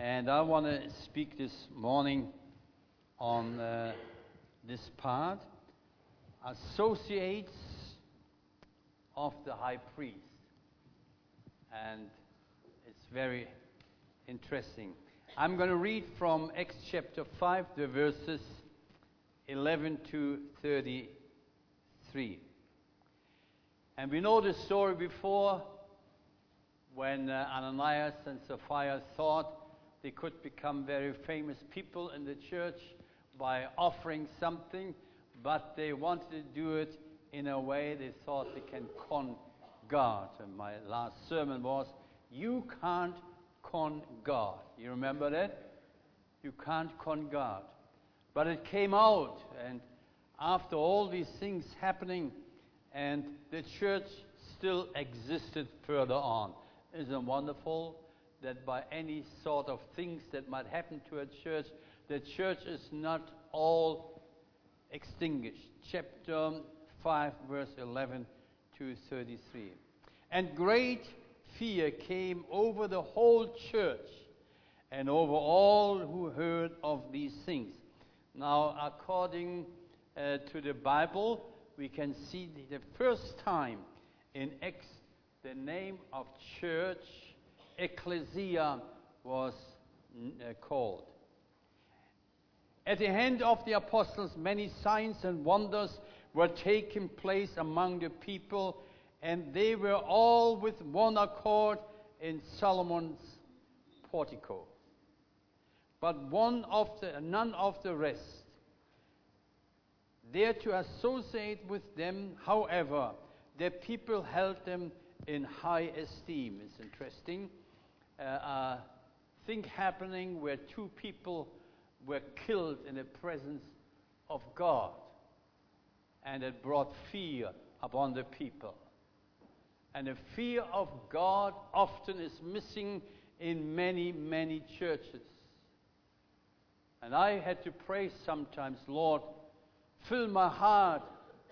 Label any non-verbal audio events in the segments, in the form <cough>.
And I want to speak this morning on uh, this part associates of the high priest. And it's very interesting. I'm going to read from Acts chapter 5, the verses 11 to 33. And we know the story before when uh, Ananias and Sapphira thought they could become very famous people in the church by offering something, but they wanted to do it in a way they thought they can con God. And my last sermon was, You can't con God. You remember that? You can't con God. But it came out, and after all these things happening, and the church still existed further on. Isn't it wonderful that by any sort of things that might happen to a church, the church is not all extinguished. Chapter 5, verse 11 to 33. And great fear came over the whole church and over all who heard of these things. Now, according uh, to the Bible, we can see the first time in Acts the name of church, ecclesia, was uh, called. At the hand of the apostles, many signs and wonders were taking place among the people, and they were all with one accord in Solomon's portico. But one of the, none of the rest there to associate with them, however, the people held them in high esteem. It's interesting. Uh, a thing happening where two people were killed in the presence of God, and it brought fear upon the people. And the fear of God often is missing in many, many churches. And I had to pray sometimes, Lord, fill my heart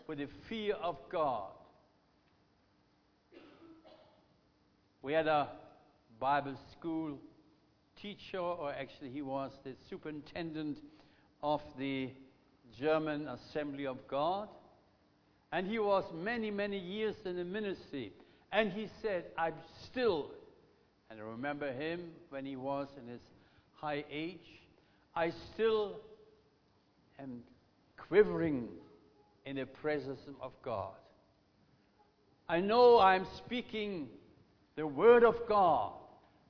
with the fear of God. We had a Bible school teacher, or actually, he was the superintendent of the German Assembly of God. And he was many, many years in the ministry. And he said, I'm still, and I remember him when he was in his high age, I still am quivering in the presence of God. I know I'm speaking the Word of God,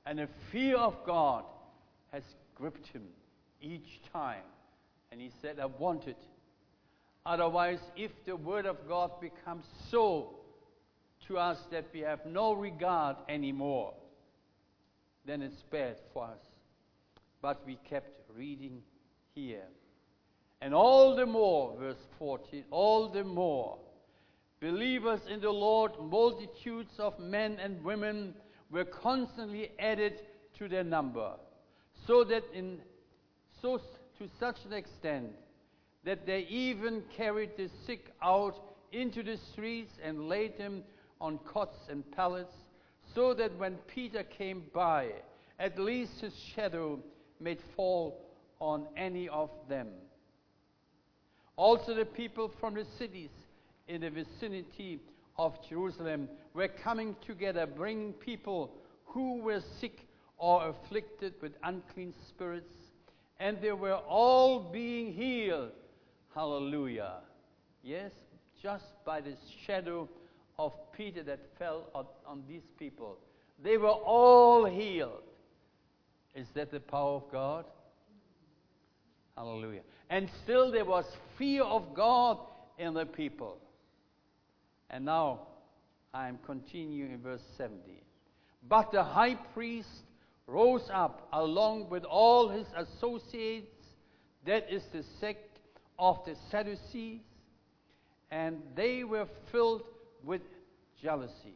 and the fear of God has gripped him each time. And he said, I want it. Otherwise, if the Word of God becomes so to us that we have no regard anymore, then it's bad for us. But we kept reading here. And all the more, verse 14, all the more, believers in the Lord, multitudes of men and women were constantly added to their number, so that in so to such an extent that they even carried the sick out into the streets and laid them on cots and pallets, so that when Peter came by, at least his shadow might fall on any of them. Also, the people from the cities in the vicinity of Jerusalem were coming together, bringing people who were sick or afflicted with unclean spirits, and they were all being healed. Hallelujah. Yes, just by the shadow of Peter that fell on, on these people. They were all healed. Is that the power of God? Hallelujah. And still there was fear of God in the people. And now I am continuing in verse 70. But the high priest rose up along with all his associates, that is the sect of the Sadducees, and they were filled with jealousy.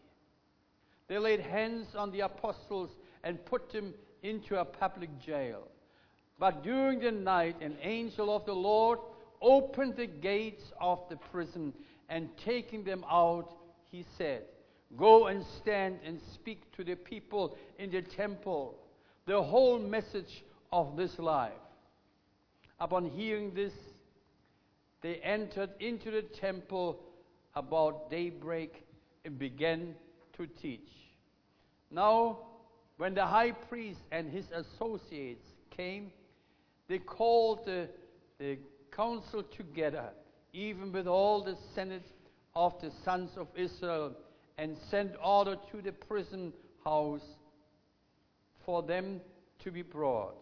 They laid hands on the apostles and put them into a public jail. But during the night, an angel of the Lord opened the gates of the prison, and taking them out, he said, Go and stand and speak to the people in the temple. the whole message of this life. Upon hearing this, they entered into the temple about daybreak and began to teach. Now, when the high priest and his associates came, they called the, the council together, even with all the senate of the sons of Israel, and sent order to the prison house for them to be brought.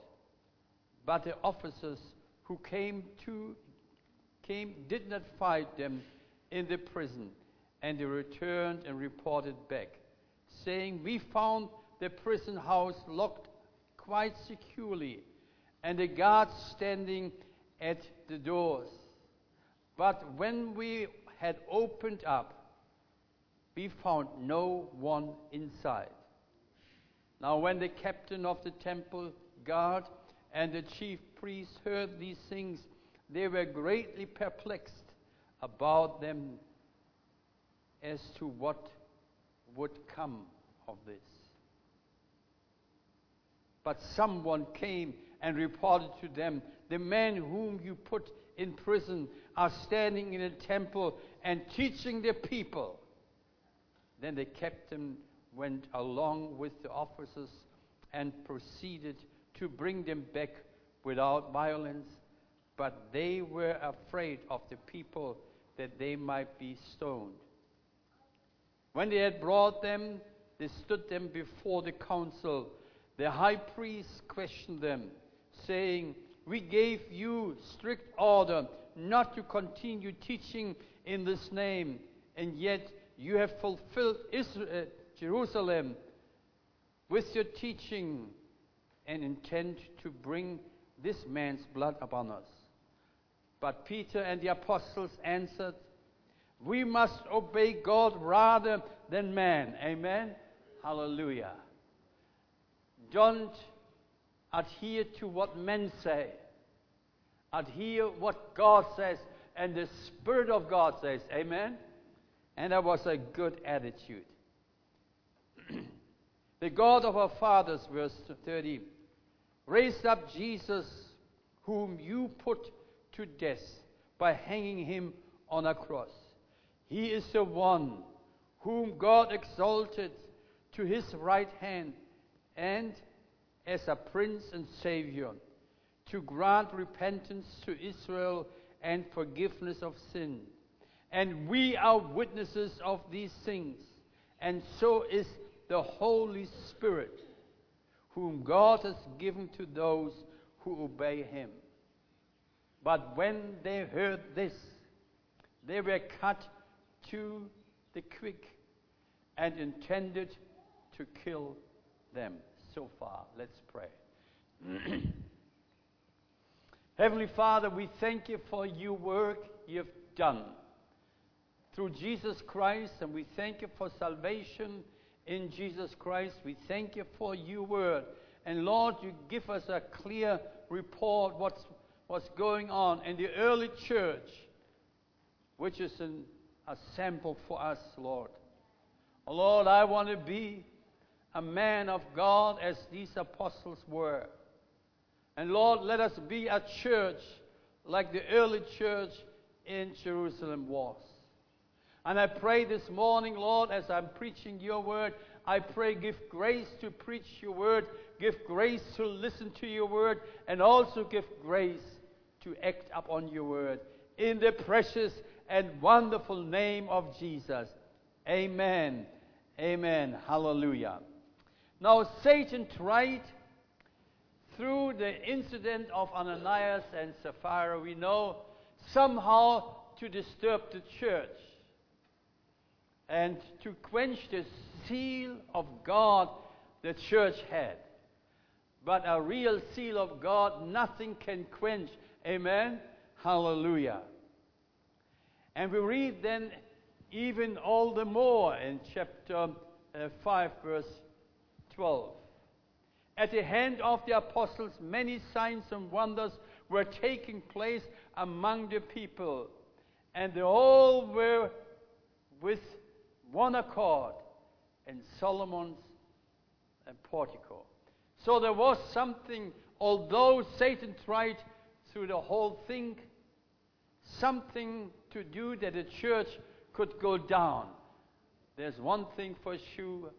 But the officers who came to came did not find them in the prison, and they returned and reported back, saying, We found the prison house locked quite securely, and the guards standing at the doors. But when we had opened up, we found no one inside. Now, when the captain of the temple guard and the chief priests heard these things, they were greatly perplexed about them as to what would come of this. But someone came and reported to them, The man whom you put in prison are standing in the temple and teaching the people. Then the captain went along with the officers and proceeded to bring them back without violence, but they were afraid of the people that they might be stoned. When they had brought them, they stood them before the council. The high priest questioned them, saying, We gave you strict order not to continue teaching in this name, and yet you have fulfilled Israel, uh, Jerusalem with your teaching and intend to bring this man's blood upon us. But Peter and the apostles answered, We must obey God rather than man. Amen? Hallelujah. Don't adhere to what men say. Adhere what God says and the Spirit of God says. Amen? And that was a good attitude. <clears throat> the God of our fathers, verse 30, raised up Jesus, whom you put to death by hanging him on a cross. He is the one whom God exalted to his right hand and as a prince and savior to grant repentance to Israel and forgiveness of sin. And we are witnesses of these things, and so is the Holy Spirit, whom God has given to those who obey him. But when they heard this, they were cut to the quick and intended to kill them. So far, let's pray. <clears throat> Heavenly Father, we thank you for your work you've done through Jesus Christ, and we thank you for salvation in Jesus Christ. We thank you for your word. And Lord, you give us a clear report what's what's going on in the early church, which is an, a sample for us, Lord. Lord, I want to be a man of God as these apostles were. And Lord, let us be a church like the early church in Jerusalem was. And I pray this morning, Lord, as I'm preaching your word, I pray give grace to preach your word, give grace to listen to your word, and also give grace to act upon your word. In the precious and wonderful name of Jesus. Amen. Amen. Hallelujah. Now, Satan tried through the incident of Ananias and Sapphira, we know, somehow to disturb the church and to quench the seal of God the church had. But a real seal of God, nothing can quench Amen? Hallelujah. And we read then even all the more in chapter uh, 5, verse 12. At the hand of the apostles, many signs and wonders were taking place among the people, and they all were with one accord in Solomon's portico. So there was something, although Satan tried through the whole thing, something to do that the church could go down. There's one thing for sure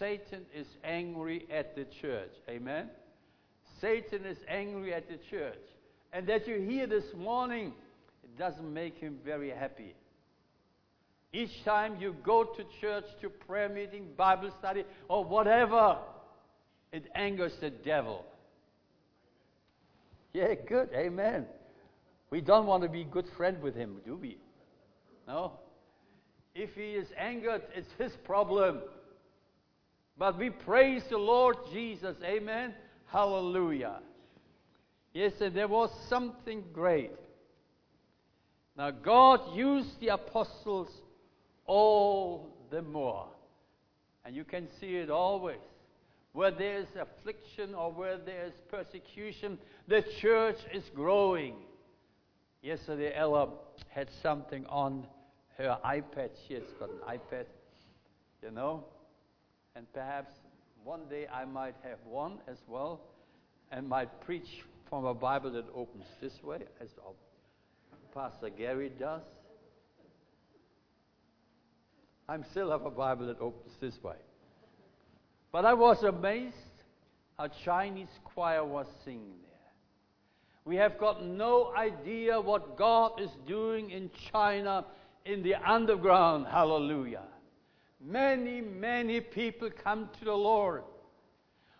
Satan is angry at the church. Amen? Satan is angry at the church. And that you hear this morning, it doesn't make him very happy. Each time you go to church, to prayer meeting, Bible study, or whatever, it angers the devil. Yeah, good. Amen. We don't want to be good friend with him, do we? No. If he is angered, it's his problem. But we praise the Lord Jesus. Amen. Hallelujah. Yes, and there was something great. Now, God used the apostles all the more. And you can see it always. Where there's affliction or where there's persecution, the church is growing. Yesterday, Ella had something on her iPad. She has got an iPad, you know. And perhaps one day I might have one as well and might preach from a Bible that opens this way, as Pastor Gary does. I still have a Bible that opens this way. But I was amazed a Chinese choir was singing there. We have got no idea what God is doing in China in the underground. Hallelujah. Many, many people come to the Lord.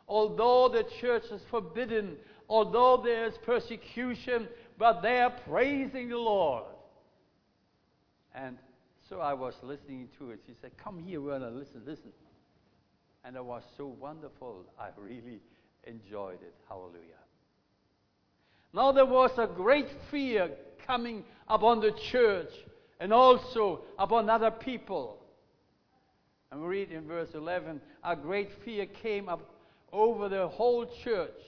Although the church is forbidden, although there's persecution, but they are praising the Lord. And so I was listening to it. She said, Come here, Werner, listen, listen. And it was so wonderful. I really enjoyed it. Hallelujah. Now there was a great fear coming upon the church and also upon other people. And we read in verse 11 a great fear came up over the whole church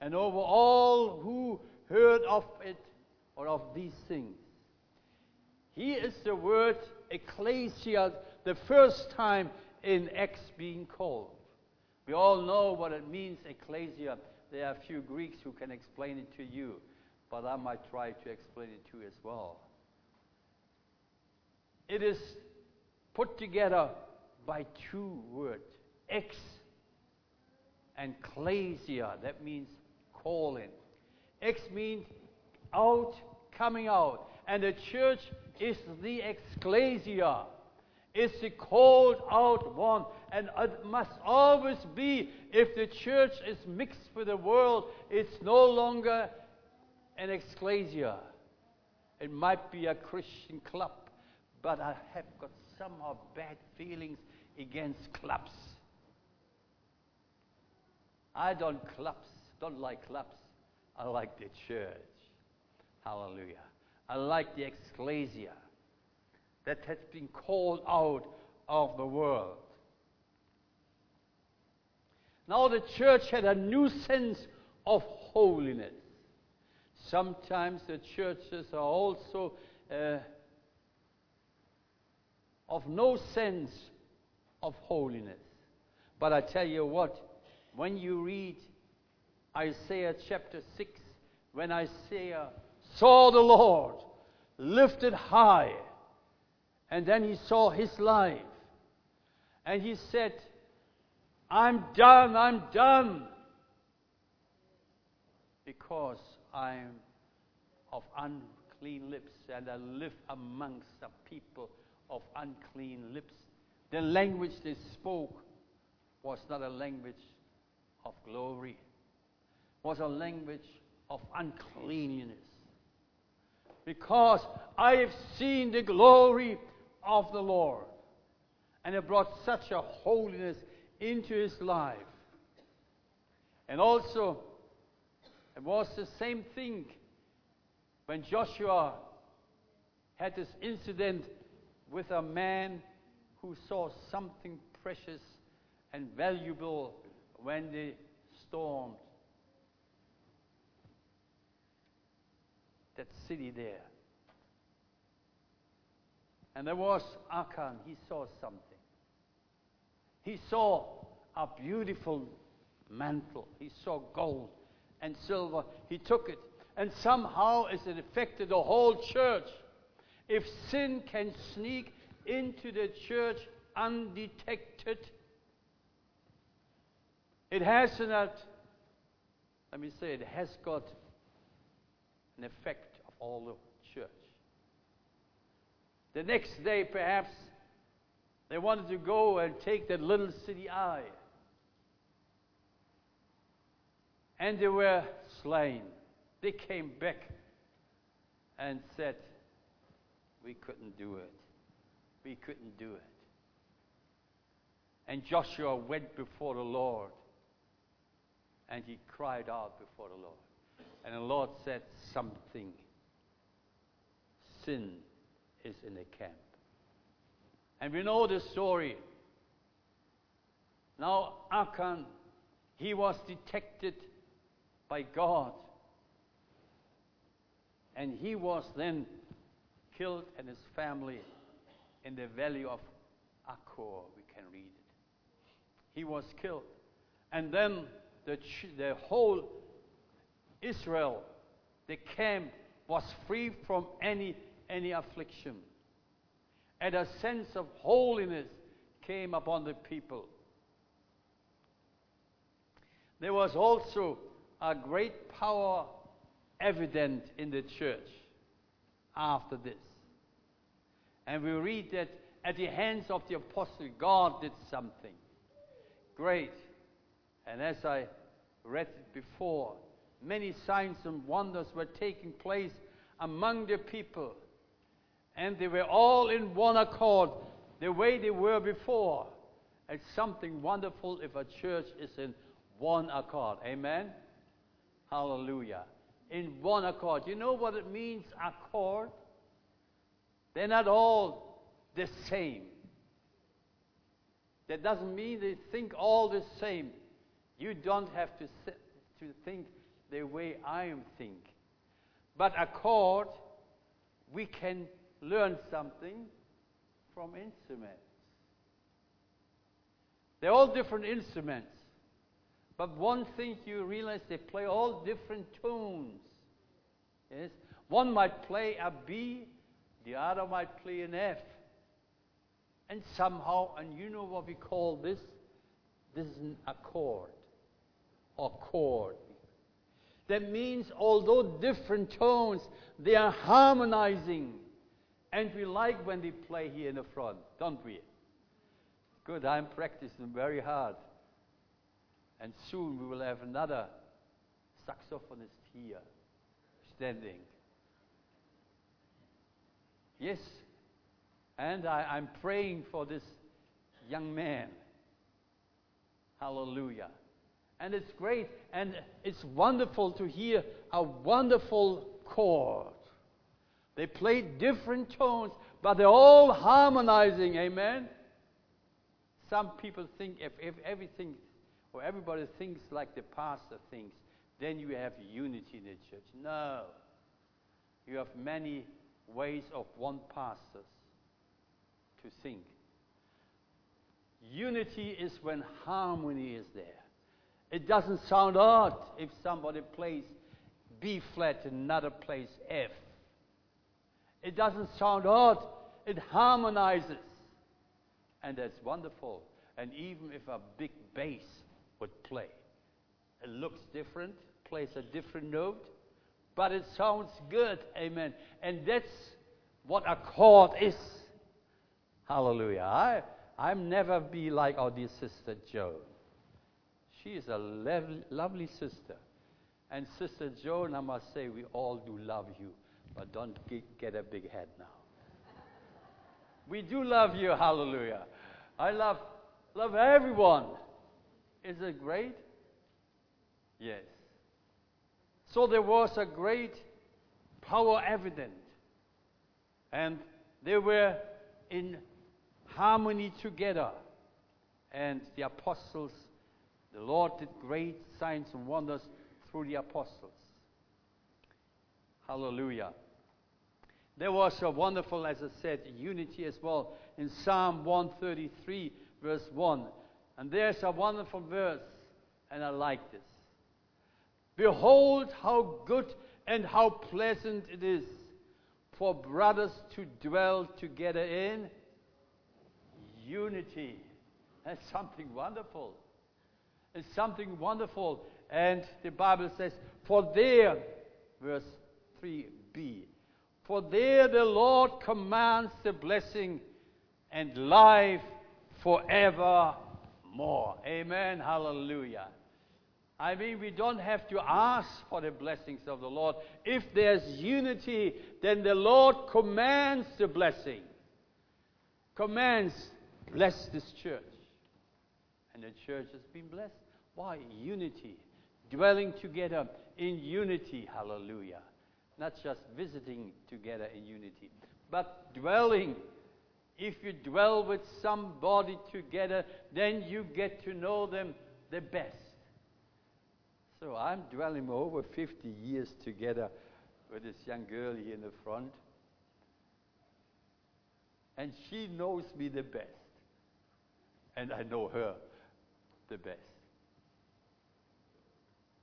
and over all who heard of it or of these things. Here is the word ecclesia the first time in Acts being called. We all know what it means, ecclesia. There are few Greeks who can explain it to you, but I might try to explain it to you as well. It is put together by two words, ex and klesia. That means calling. Ex means out, coming out. And the church is the ecclesia is the called out one. And it must always be, if the church is mixed with the world, it's no longer an ecclesia. It might be a Christian club, but I have got somehow bad feelings against clubs. I don't clubs, don't like clubs. I like the church. Hallelujah. I like the ecclesia that has been called out of the world. Now the church had a new sense of holiness. Sometimes the churches are also uh, of no sense of holiness. But I tell you what, when you read Isaiah chapter 6, when Isaiah saw the Lord lifted high and then he saw his life. And he said, I'm done, I'm done. Because I'm of unclean lips and I live amongst a people of unclean lips. The language they spoke was not a language of glory, was a language of uncleanness. Because I have seen the glory of the Lord. And it brought such a holiness into his life. And also, it was the same thing when Joshua had this incident with a man who saw something precious and valuable when they stormed that city there. And there was Achan, he saw something. He saw a beautiful mantle. He saw gold and silver. He took it. And somehow it affected the whole church. If sin can sneak into the church undetected, it has not, let me say, it has got an effect of all the church. The next day, perhaps, they wanted to go and take that little city Ai. And they were slain. They came back and said, We couldn't do it. We couldn't do it. And Joshua went before the Lord and he cried out before the Lord. And the Lord said something. Sin is in the camp. And we know the story. Now, Achan, he was detected by God. And he was then killed and his family in the valley of Achor. We can read it. He was killed. And then the, the whole Israel, the camp, was free from any, any affliction. And a sense of holiness came upon the people. There was also a great power evident in the church after this. And we read that at the hands of the apostle, God did something great. And as I read it before, many signs and wonders were taking place among the people. And they were all in one accord, the way they were before. It's something wonderful if a church is in one accord. Amen? Hallelujah. In one accord. You know what it means, accord? They're not all the same. That doesn't mean they think all the same. You don't have to, to think the way I am think. But accord, we can learn something from instruments. They're all different instruments. But one thing you realize they play all different tunes. Yes? One might play a B, the other might play an F. And somehow, and you know what we call this? This is an accord or chord. That means, although different tones, they are harmonizing. And we like when they play here in the front, don't we? Good, I'm practicing very hard. And soon we will have another saxophonist here standing. Yes, and I, am praying for this young man. Hallelujah. And it's great and it's wonderful to hear a wonderful chord. They play different tones, but they're all harmonizing. Amen. Some people think if, if everything or everybody thinks like the pastor thinks, then you have unity in the church. No. You have many ways of one pastor to think. Unity is when harmony is there. It doesn't sound odd if somebody plays B flat and another plays F. It doesn't sound odd. It harmonizes. And that's wonderful. And even if a big bass would play, it looks different, plays a different note, but it sounds good. Amen. And that's what a chord is. Hallelujah. I, I'm never be like our dear sister Joan. She is a lev- lovely sister. And Sister Joan, I must say, we all do love you, but don't get, get a big head now. we do love you, hallelujah. I love, love everyone. Is it great? Yes. So there was a great power evident. And they were in harmony together. And the apostles, the Lord did great signs and wonders through the apostles. Hallelujah. There was a wonderful, as I said, unity as well in Psalm 133, verse 1. And there's a wonderful verse And I like this. Behold how good and how pleasant it is for brothers to dwell together in unity. That's something wonderful. It's something wonderful. And the Bible says, For there, verse 3b, for there the Lord commands the blessing and life forevermore. Amen. Hallelujah. I mean, we don't have to ask for the blessings of the Lord. If there's unity, then the Lord commands the blessing. Commands, bless this church. And the church has been blessed. Why? Unity. Dwelling together in unity. Hallelujah. Not just visiting together in unity, but dwelling. If you dwell with somebody together, then you get to know them the best. So I'm dwelling over 50 years together with this young girl here in the front. And she knows me the best. And I know her the best.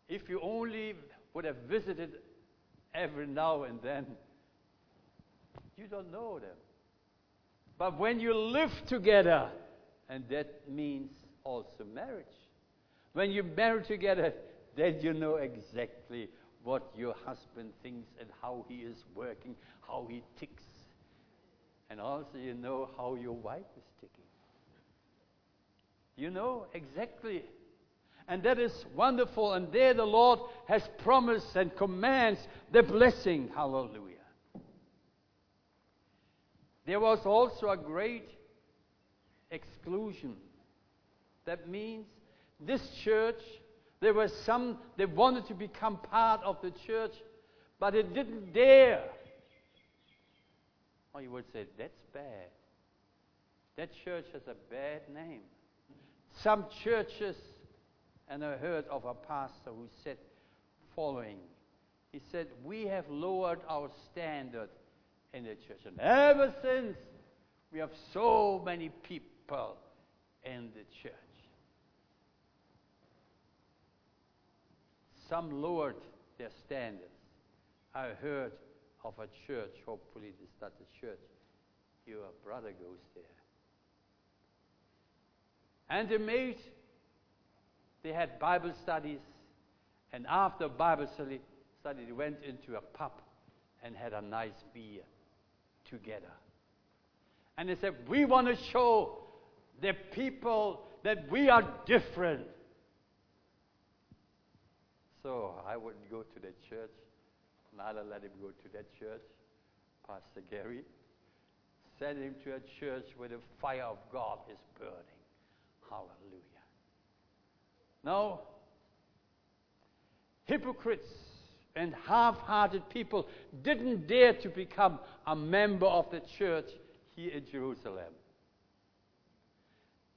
If you only would have visited every now and then, you don't know them. But when you live together, and that means also marriage, when you marry together, then you know exactly what your husband thinks and how he is working, how he ticks. And also you know how your wife is ticking. You know exactly. And that is wonderful. And there the Lord has promised and commands the blessing. Hallelujah. There was also a great exclusion. That means this church there were some that wanted to become part of the church, but it didn't dare. Or you would say, that's bad. That church has a bad name. Some churches, and I heard of a pastor who said following. He said, We have lowered our standard in the church. And ever since, we have so many people in the church. Some lowered their standards. I heard of a church, hopefully this is not a church. Your brother goes there. And they made, they had Bible studies, and after Bible study, study, they went into a pub and had a nice beer together. And they said, We want to show the people that we are different. So I wouldn't go to that church. Neither let him go to that church. Pastor Gary. Send him to a church where the fire of God is burning. Hallelujah. Now, hypocrites and half hearted people didn't dare to become a member of the church here in Jerusalem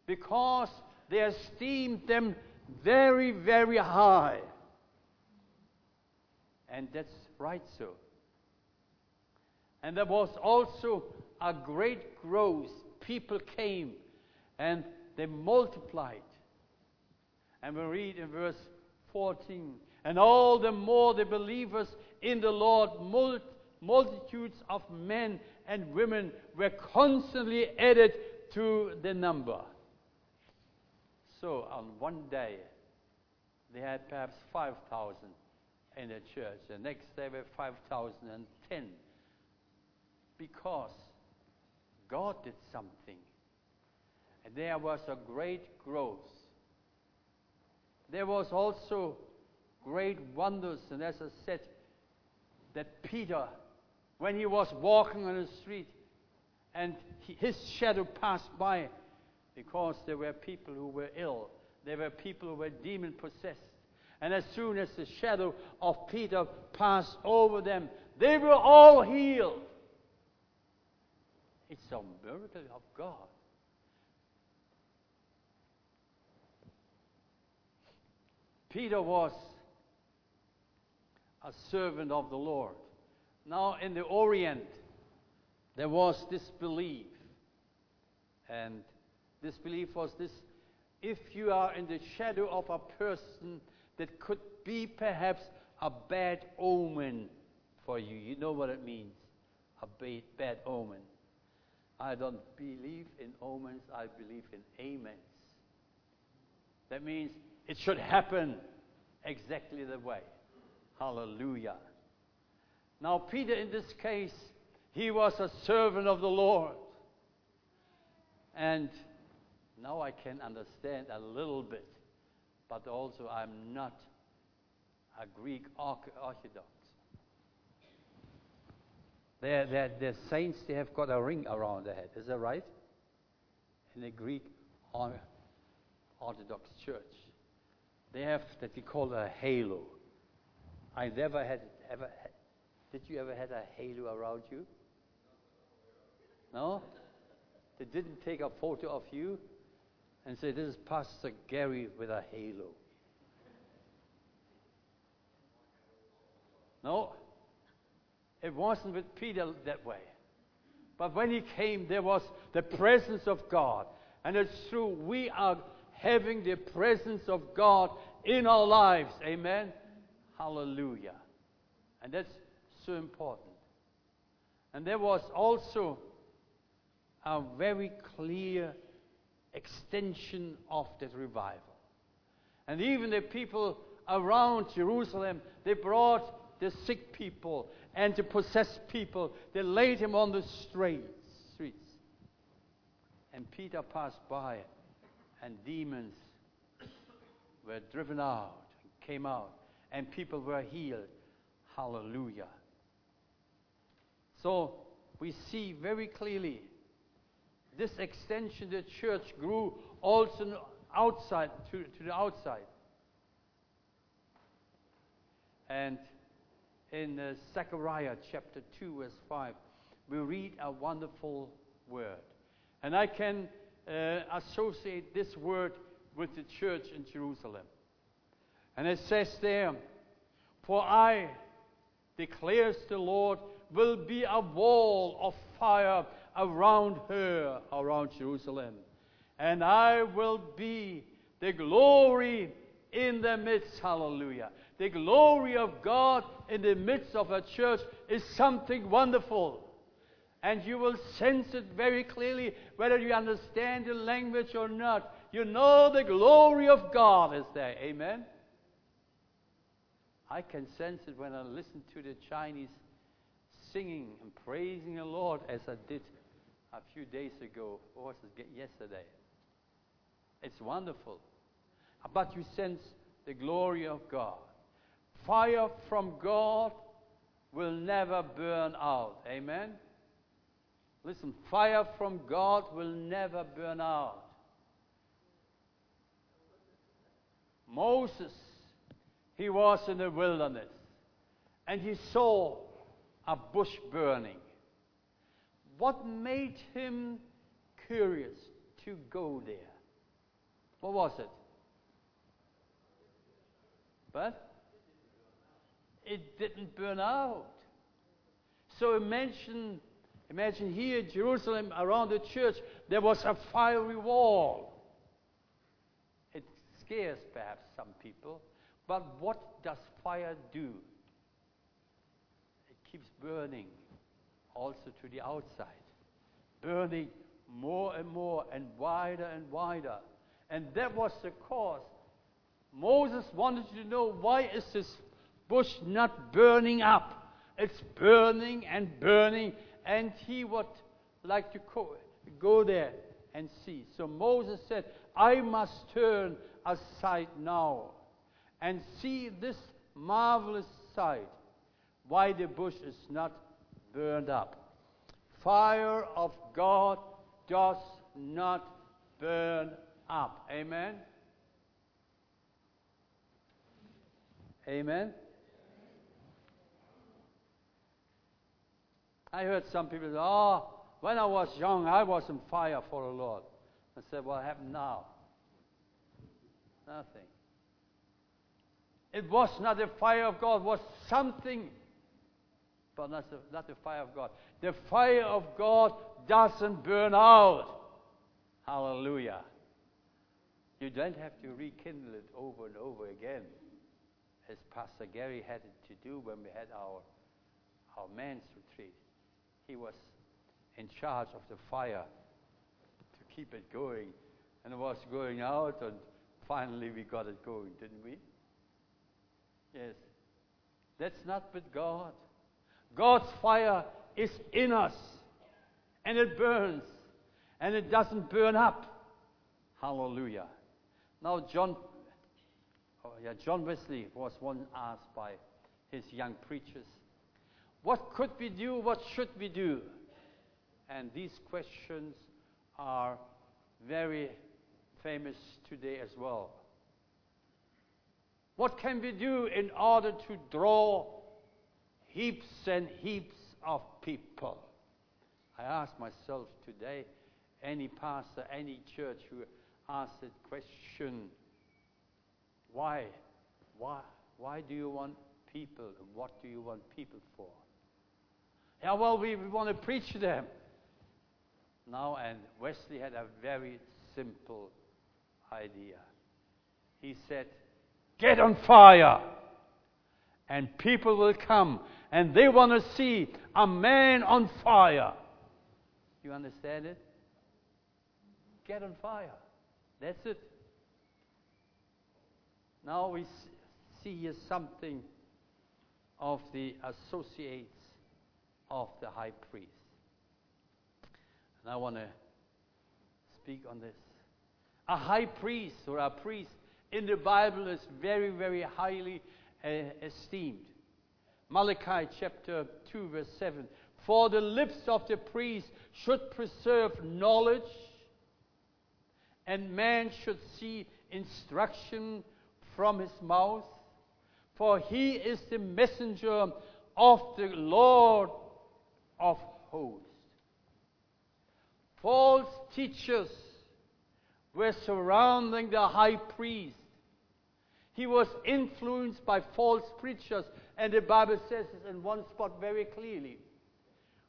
because they esteemed them very, very high. And that's right so. And there was also a great growth. People came and they multiplied. And we read in verse 14 and all the more the believers in the Lord, mul- multitudes of men and women were constantly added to the number. So on one day, they had perhaps 5,000 in the church. The next day were 5,010. Because God did something. And there was a great growth. There was also great wonders. And as I said, that Peter, when he was walking on the street and his shadow passed by, because there were people who were ill, there were people who were demon possessed. And as soon as the shadow of Peter passed over them, they were all healed. It's a miracle of God. Peter was a servant of the Lord. Now, in the Orient, there was this belief. And this belief was this if you are in the shadow of a person that could be perhaps a bad omen for you. You know what it means, a bad, bad omen. I don't believe in omens, I believe in amens. That means it should happen exactly the way. Hallelujah. Now, Peter, in this case, he was a servant of the Lord. And now I can understand a little bit, but also I'm not a Greek Orthodox. They're, they're, the saints, they have got a ring around their head. Is that right? In the Greek Orthodox Church. They have that we call a halo. I never had ever. Did you ever had a halo around you? No? They didn't take a photo of you and say, This is Pastor Gary with a halo. No? It wasn't with Peter that way. But when he came, there was the presence of God. And it's true, we are having the presence of God in our lives. Amen? Hallelujah. And that's so important. And there was also a very clear extension of that revival. And even the people around Jerusalem, they brought the sick people and the possessed people, they laid him on the streets. streets. And Peter passed by, and demons were driven out, came out, and people were healed. Hallelujah. So we see very clearly this extension, the church grew also outside to, to the outside. And in uh, Zechariah chapter 2, verse 5, we read a wonderful word. And I can uh, associate this word with the church in Jerusalem. And it says there, For I, declares the Lord, will be a wall of fire around her, around Jerusalem. And I will be the glory in the midst. Hallelujah. The glory of God in the midst of a church is something wonderful. And you will sense it very clearly whether you understand the language or not. You know the glory of God is there. Amen. I can sense it when I listen to the Chinese singing and praising the Lord as I did a few days ago, or yesterday? It's wonderful. But you sense the glory of God. Fire from God will never burn out. Amen? Listen, fire from God will never burn out. Moses, he was in the wilderness and he saw a bush burning. What made him curious to go there? What was it? But it didn't burn out. So imagine, imagine here Jerusalem around the church, there was a fiery wall. It scares perhaps some people, but what does fire do? It keeps burning also to the outside, burning more and more and wider and wider. And that was the cause. Moses wanted to know why is this bush not burning up? It's burning and burning, and he would like to go, go there and see. So Moses said, I must turn aside now and see this marvelous sight, why the bush is not burned up. Fire of God does not burn up. Amen? Amen? I heard some people say, oh, when I was young, I was on fire for the Lord. I said, what happened now? Nothing. It was not the fire of God, it was something but not the, not the fire of God. The fire of God doesn't burn out. Hallelujah. You don't have to rekindle it over and over again, as Pastor Gary had to do when we had our, our men's retreat. He was in charge of the fire to keep it going. And it was going out, and finally we got it going, didn't we? Yes. That's not with God. God's fire is in us, and it burns, and it doesn't burn up. Hallelujah. Now, John, oh yeah, John Wesley was once asked by his young preachers, What could we do? What should we do? And these questions are very famous today as well. What can we do in order to draw heaps and heaps of people? I ask myself today, any pastor, any church who asks that question, why? Why? Why do you want people? And what do you want people for? Yeah, well, we, we want to preach to them. Now, and Wesley had a very simple idea. He said, Get on fire, and people will come, and they want to see a man on fire. You understand it? Get on fire. That's it. Now we see here something of the associates of the high priest. And I want to speak on this. A high priest or a priest in the Bible is very, very highly uh, esteemed. Malachi chapter 2, verse 7. For the lips of the priest should preserve knowledge, and man should see instruction from his mouth. For he is the messenger of the Lord of hosts. False teachers were surrounding the high priest. He was influenced by false preachers, and the Bible says it in one spot very clearly.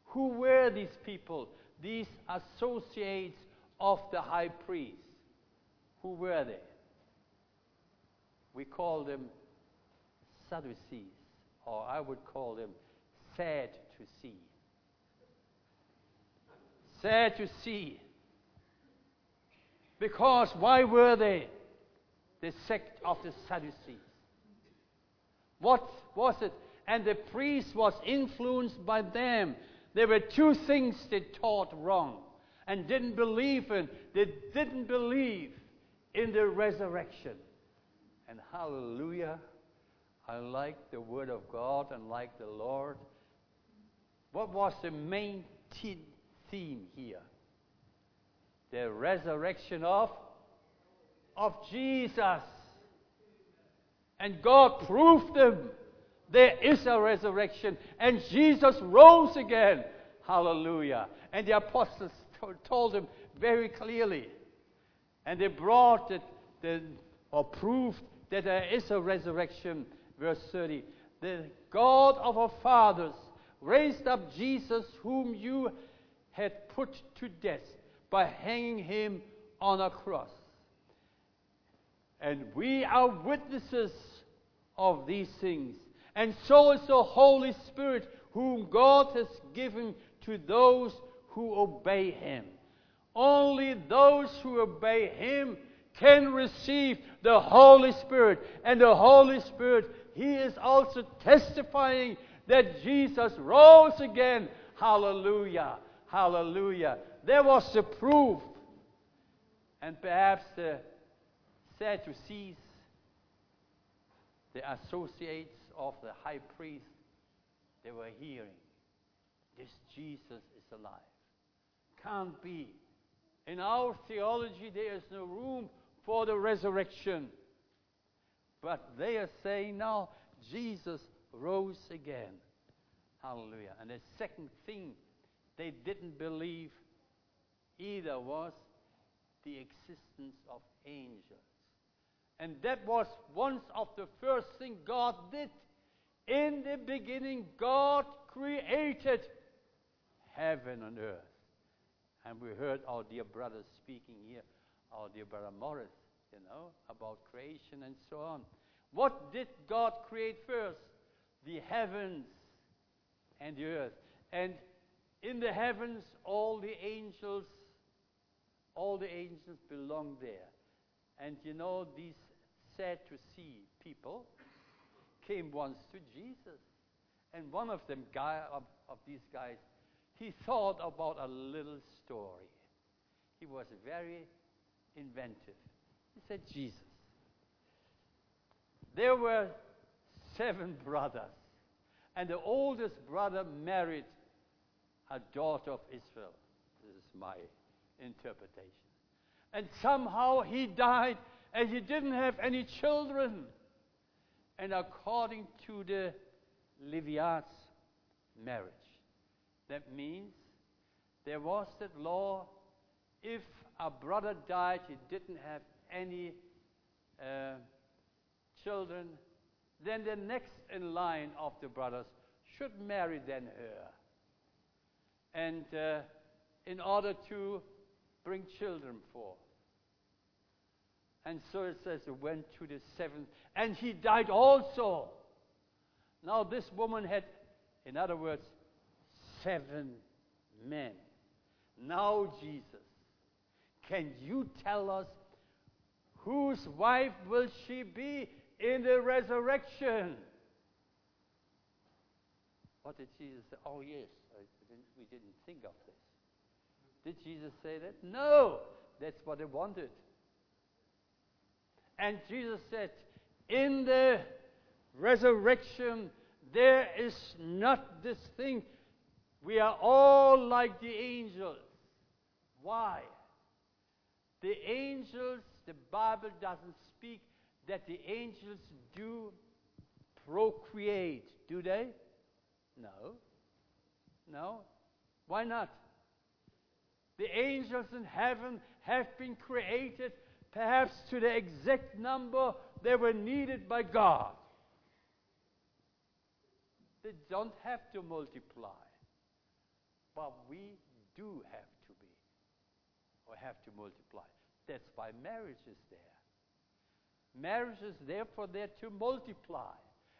Who were these people? These associates of the high priest. Who were they? We call them Sadducees, or I would call them sad to see. Sad to see. Because why were they the sect of the Sadducees? What was it? And the priest was influenced by them. There were two things they taught wrong and didn't believe in. They didn't believe in the resurrection. And hallelujah, I like the Word of God and like the Lord. What was the main theme here? the resurrection of, of Jesus. And God proved them there is a resurrection, and Jesus rose again. Hallelujah. And the apostles told him very clearly. And they brought it, the, or proved that there is a resurrection. Verse 30. The God of our fathers raised up Jesus, whom you had put to death by hanging him on a cross. And we are witnesses of these things. And so is the Holy Spirit, whom God has given to those who obey him. Only those who obey him can receive the Holy Spirit. And the Holy Spirit, he is also testifying that Jesus rose again. Hallelujah. Hallelujah. There was the proof. And perhaps the Sadducees, the associates of the high priest, they were hearing this Jesus is alive. Can't be. In our theology, there is no room for the resurrection. But they are saying now, Jesus rose again. Hallelujah. And the second thing they didn't believe either was the existence of angels. And that was one of the first things God did. In the beginning, God created heaven and earth. And we heard our dear brother speaking here, our dear brother Morris. you know, about creation and so on. What did God create first? The heavens and the earth. And in the heavens, all the angels, all the angels belong there. And you know, these sad to see people came once to Jesus. And one of them, guy, of, of these guys, he thought about a little story. He was very inventive. He said, Jesus. There were seven brothers, and the oldest brother married a daughter of Israel. This is my interpretation. And somehow he died, and he didn't have any children. And according to the Levites marriage, that means there was that law if a brother died, he didn't have any uh, children, then the next in line of the brothers should marry then her. And uh, in order to bring children forth. And so it says it went to the seventh, and he died also. Now this woman had, in other words, seven men. Now, Jesus, can you tell us whose wife will she be in the resurrection? What did Jesus say? Oh, yes, didn't, we didn't think of this. Did Jesus say that? No, that's what they wanted. And Jesus said, In the resurrection, there is not this thing. We are all like the angels. Why? The angels, the Bible doesn't speak that the angels do procreate, do they? No. No. Why not? The angels in heaven have been created perhaps to the exact number they were needed by God. They don't have to multiply. But we do have to be, or have to multiply. That's why marriage is there. Marriage is therefore there to multiply.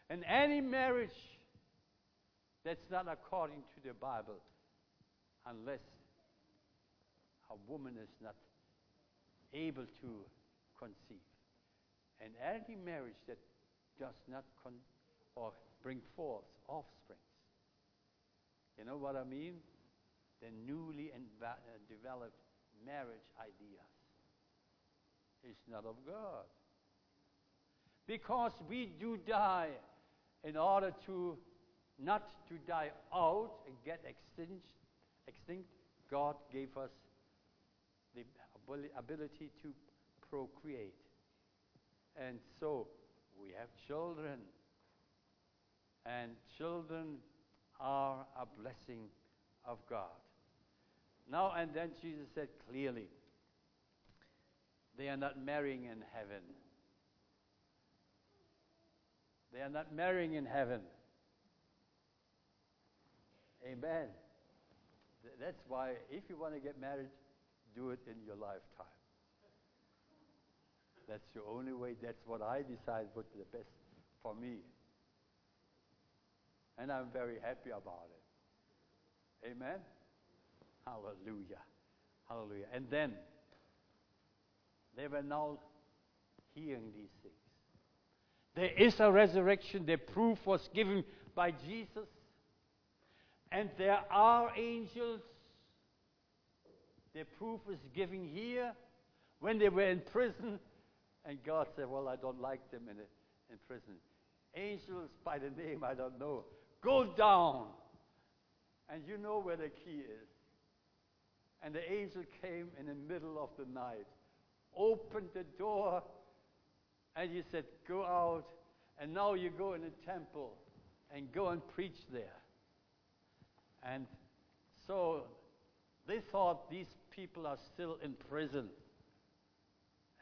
And any marriage that's not according to the Bible, unless a woman is not able to conceive. And any marriage that does not con- or bring forth offspring. You know what I mean? The newly uh, developed marriage ideas is not of God. Because we do die in order to not to die out and get extinct, extinct God gave us the ability to procreate. And so we have children. And children are a blessing of God. Now and then Jesus said clearly, they are not marrying in heaven. They are not marrying in heaven. Amen. That's why, if you want to get married, do it in your lifetime. That's the only way. That's what I decided would be the best for me. And I'm very happy about it. Amen? Hallelujah. Hallelujah. And then, they were now hearing these things. There is a resurrection. The proof was given by Jesus. And there are angels. The proof is given here when they were in prison. And God said, Well, I don't like them in, in prison. Angels by the name, I don't know. Go down. And you know where the key is. And the angel came in the middle of the night, opened the door, and he said, Go out, and now you go in the temple and go and preach there. And so they thought these people are still in prison.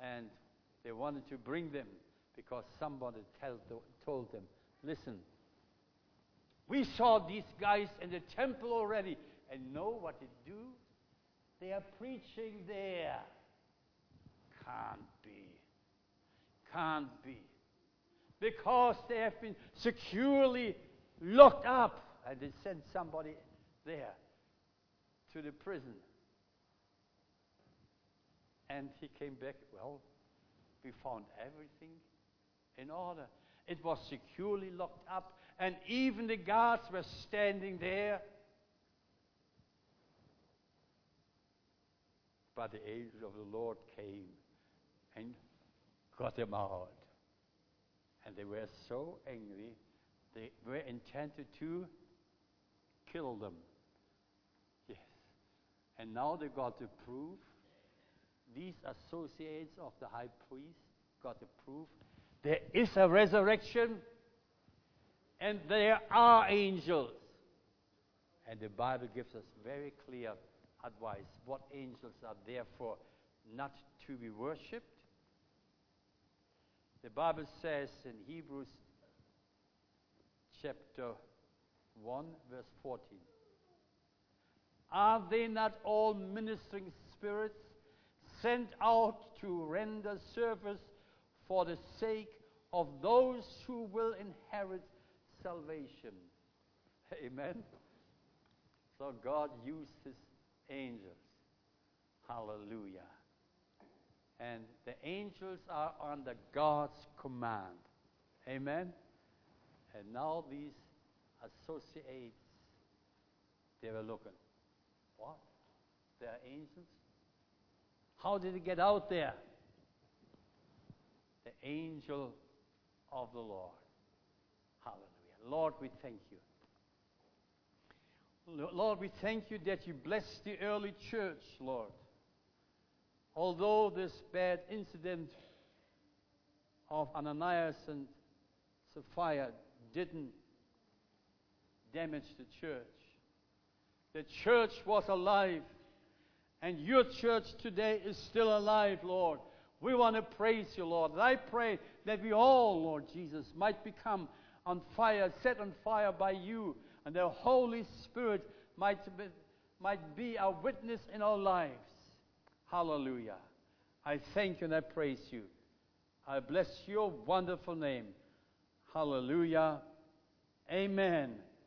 And they wanted to bring them because somebody told them, listen, we saw these guys in the temple already. And know what they do? They are preaching there. Can't be. can't be. Because they have been securely locked up. And they sent somebody there to the prison. And he came back, well, we found everything in order. It was securely locked up, and even the guards were standing there. But the angel of the Lord came and got them out. And they were so angry, they were intended to kill them. And now they got the proof. These associates of the high priest got the proof. There is a resurrection, and there are angels. And the Bible gives us very clear advice what angels are therefore not to be worshipped. The Bible says in Hebrews chapter 1, verse 14 Are they not all ministering spirits sent out to render service for the sake of those who will inherit salvation? Amen. So God used his angels. Hallelujah. And the angels are under God's command. Amen. And now these associates, they were looking. What? They are angels? How did it get out there? The angel of the Lord. Hallelujah. Lord, we thank you. Lord, we thank you that you blessed the early church, Lord. Although this bad incident of Ananias and Sapphira didn't damage the church, the church was alive. And your church today is still alive, Lord. We want to praise you, Lord. And I pray that we all, Lord Jesus, might become on fire, set on fire by you and the Holy Spirit might be, might be a witness in our lives. Hallelujah. I thank you and I praise you. I bless your wonderful name. Hallelujah. Amen.